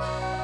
Bye.